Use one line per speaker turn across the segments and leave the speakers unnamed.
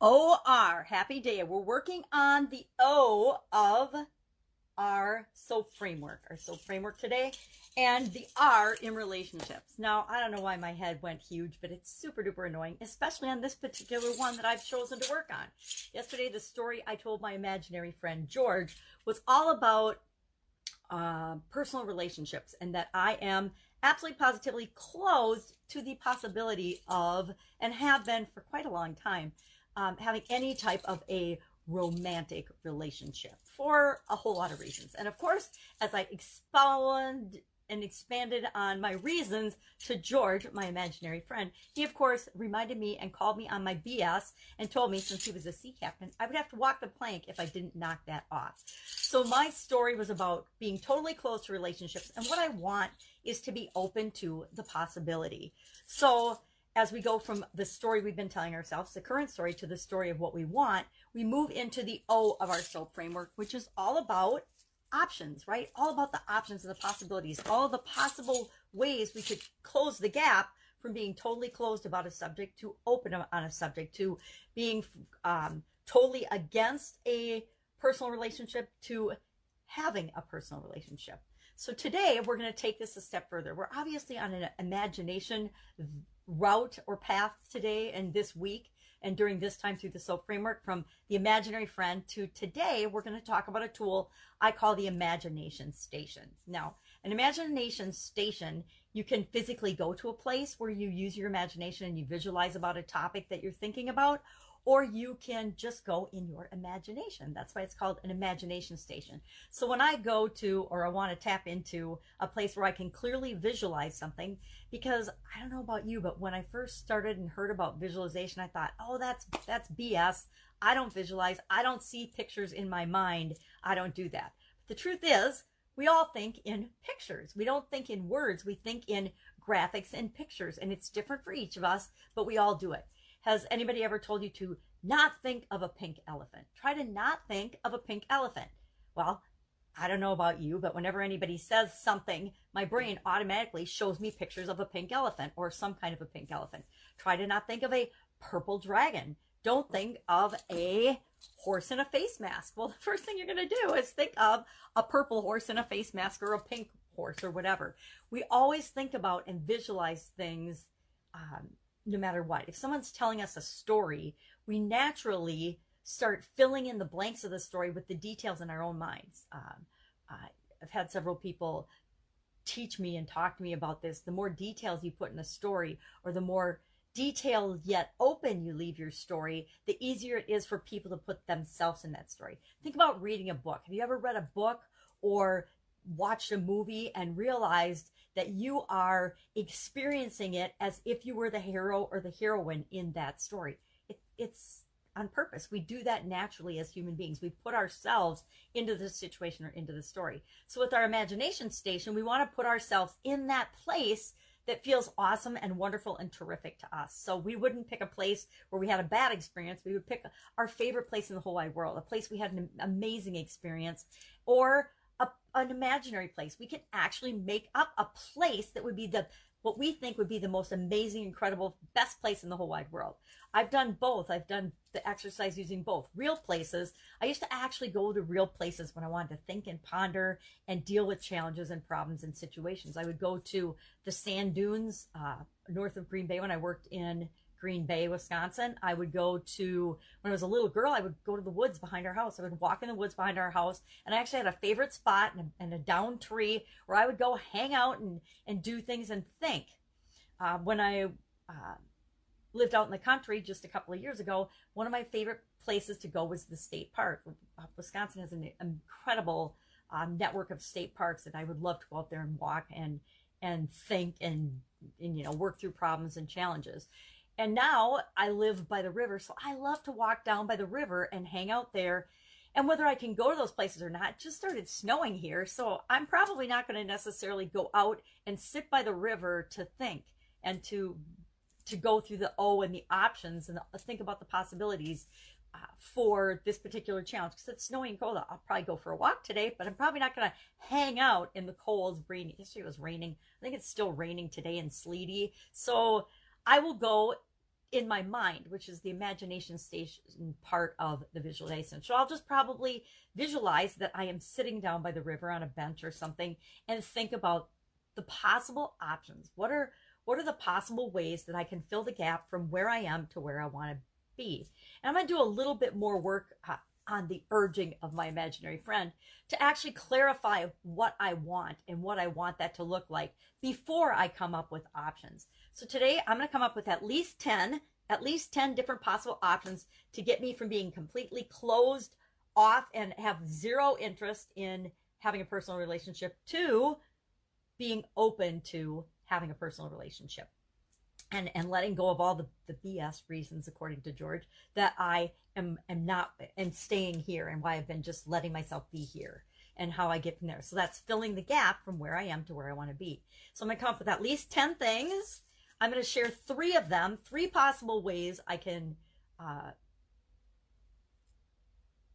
OR, happy day. We're working on the O of our SOAP framework, our SOAP framework today, and the R in relationships. Now, I don't know why my head went huge, but it's super duper annoying, especially on this particular one that I've chosen to work on. Yesterday, the story I told my imaginary friend George was all about uh, personal relationships and that I am absolutely positively closed to the possibility of, and have been for quite a long time, um, having any type of a romantic relationship for a whole lot of reasons. And of course, as I expound and expanded on my reasons to George, my imaginary friend, he of course reminded me and called me on my BS and told me since he was a sea captain, I would have to walk the plank if I didn't knock that off. So my story was about being totally close to relationships. And what I want is to be open to the possibility. So as we go from the story we've been telling ourselves, the current story, to the story of what we want, we move into the O of our SOAP framework, which is all about options, right? All about the options and the possibilities, all the possible ways we could close the gap from being totally closed about a subject to open on a subject to being um, totally against a personal relationship to having a personal relationship. So today we're going to take this a step further. We're obviously on an imagination route or path today and this week and during this time through the SOAP framework from the imaginary friend to today, we're going to talk about a tool I call the imagination station. Now, an imagination station, you can physically go to a place where you use your imagination and you visualize about a topic that you're thinking about, or you can just go in your imagination. That's why it's called an imagination station. So when I go to or I want to tap into a place where I can clearly visualize something, because I don't know about you, but when I first started and heard about visualization, I thought, oh, that's that's BS. I don't visualize. I don't see pictures in my mind. I don't do that. But the truth is, we all think in pictures. We don't think in words. We think in graphics and pictures, and it's different for each of us, but we all do it. Has anybody ever told you to not think of a pink elephant? Try to not think of a pink elephant. Well, I don't know about you, but whenever anybody says something, my brain automatically shows me pictures of a pink elephant or some kind of a pink elephant. Try to not think of a purple dragon. Don't think of a horse in a face mask. Well, the first thing you're going to do is think of a purple horse in a face mask or a pink horse or whatever. We always think about and visualize things um, no matter what. If someone's telling us a story, we naturally start filling in the blanks of the story with the details in our own minds. Um, I've had several people teach me and talk to me about this. The more details you put in a story, or the more detailed yet open you leave your story, the easier it is for people to put themselves in that story. Think about reading a book. Have you ever read a book or watched a movie and realized that you are experiencing it as if you were the hero or the heroine in that story. It, it's on purpose. We do that naturally as human beings. We put ourselves into the situation or into the story. So with our imagination station, we want to put ourselves in that place that feels awesome and wonderful and terrific to us. So we wouldn't pick a place where we had a bad experience. We would pick our favorite place in the whole wide world, a place we had an amazing experience, or a, an imaginary place. We can actually make up a place that would be the what we think would be the most amazing, incredible, best place in the whole wide world. I've done both. I've done the exercise using both real places. I used to actually go to real places when I wanted to think and ponder and deal with challenges and problems and situations. I would go to the sand dunes uh, north of Green Bay when I worked in Green Bay, Wisconsin. I would go to, when I was a little girl, I would go to the woods behind our house. I would walk in the woods behind our house. And I actually had a favorite spot and a, and a down tree where I would go hang out and, and do things and think. Uh, when I uh, lived out in the country just a couple of years ago, one of my favorite places to go was the state park. Uh, Wisconsin has an incredible um, network of state parks and I would love to go out there and walk and and think and, and you know work through problems and challenges. And now I live by the river, so I love to walk down by the river and hang out there. And whether I can go to those places or not, just started snowing here, so I'm probably not going to necessarily go out and sit by the river to think and to to go through the O and the options and think about the possibilities uh, for this particular challenge. Because it's snowing cold, I'll probably go for a walk today, but I'm probably not going to hang out in the cold, rainy. Yesterday was raining. I think it's still raining today and sleety. So I will go in my mind, which is the imagination station part of the visualization. So I'll just probably visualize that I am sitting down by the river on a bench or something and think about the possible options. What are what are the possible ways that I can fill the gap from where I am to where I want to be? And I'm going to do a little bit more work uh, on the urging of my imaginary friend to actually clarify what I want and what I want that to look like before I come up with options. So today I'm going to come up with at least 10, at least 10 different possible options to get me from being completely closed off and have zero interest in having a personal relationship to being open to having a personal relationship and and letting go of all the, the BS reasons, according to George, that I am am not and staying here and why I've been just letting myself be here and how I get from there. So that's filling the gap from where I am to where I want to be. So I'm gonna come up with at least 10 things I'm going to share three of them, three possible ways I can uh,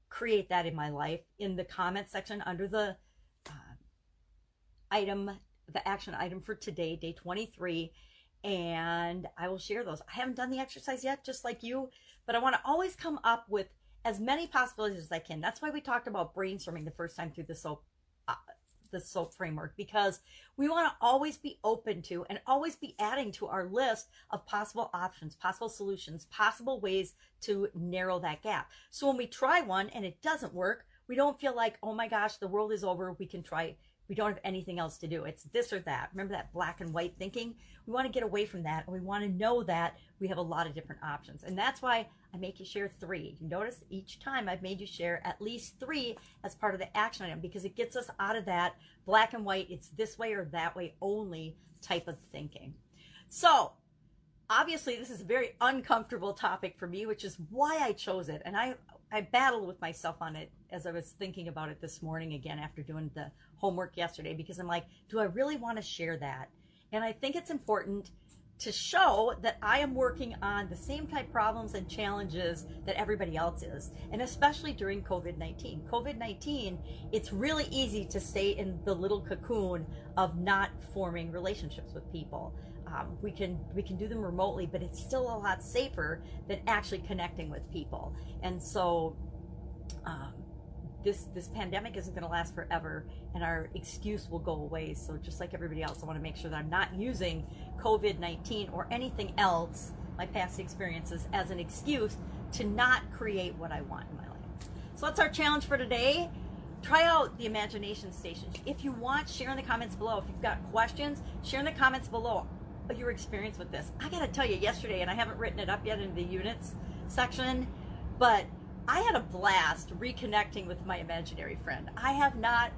create that in my life in the comment section under the uh, item, the action item for today, day 23. And I will share those. I haven't done the exercise yet, just like you, but I want to always come up with as many possibilities as I can. That's why we talked about brainstorming the first time through the soap uh, the SOAP framework because we want to always be open to and always be adding to our list of possible options, possible solutions, possible ways to narrow that gap. So when we try one and it doesn't work, we don't feel like, oh my gosh, the world is over. We can try we don't have anything else to do. It's this or that. Remember that black and white thinking? We want to get away from that and we want to know that we have a lot of different options. And that's why I make you share three. You notice each time I've made you share at least three as part of the action item because it gets us out of that black and white, it's this way or that way only type of thinking. So obviously this is a very uncomfortable topic for me, which is why I chose it. And I, I battled with myself on it as I was thinking about it this morning again after doing the homework yesterday because I'm like, do I really want to share that? And I think it's important to show that I am working on the same type problems and challenges that everybody else is, and especially during COVID 19. COVID 19, it's really easy to stay in the little cocoon of not forming relationships with people. Um, we can we can do them remotely, but it's still a lot safer than actually connecting with people. And so, um, this this pandemic isn't going to last forever and our excuse will go away. So just like everybody else i want to make sure that i'm not using covid-19 or anything else my past experiences as an excuse to not create what i want in my life. So that's our challenge for today. Try out the imagination station. If you want share in the comments below. If you've got questions share in the comments below your experience with this i gotta tell you yesterday and i haven't written it up yet in the units section but I had a blast reconnecting with my imaginary friend. I have not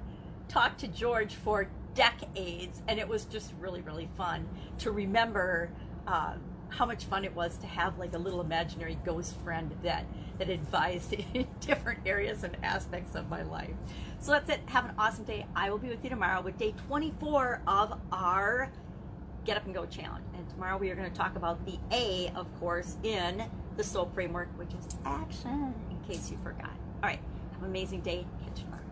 talked to George for decades, and it was just really, really fun to remember uh, how much fun it was to have like a little imaginary ghost friend that that advised in different areas and aspects of my life. So that's it. Have an awesome day. I will be with you tomorrow with day 24 of our Get Up and Go challenge. And tomorrow we are going to talk about the A, of course, in the SOAP framework, which is action in case you forgot. All right. Have an amazing day. Catch you tomorrow.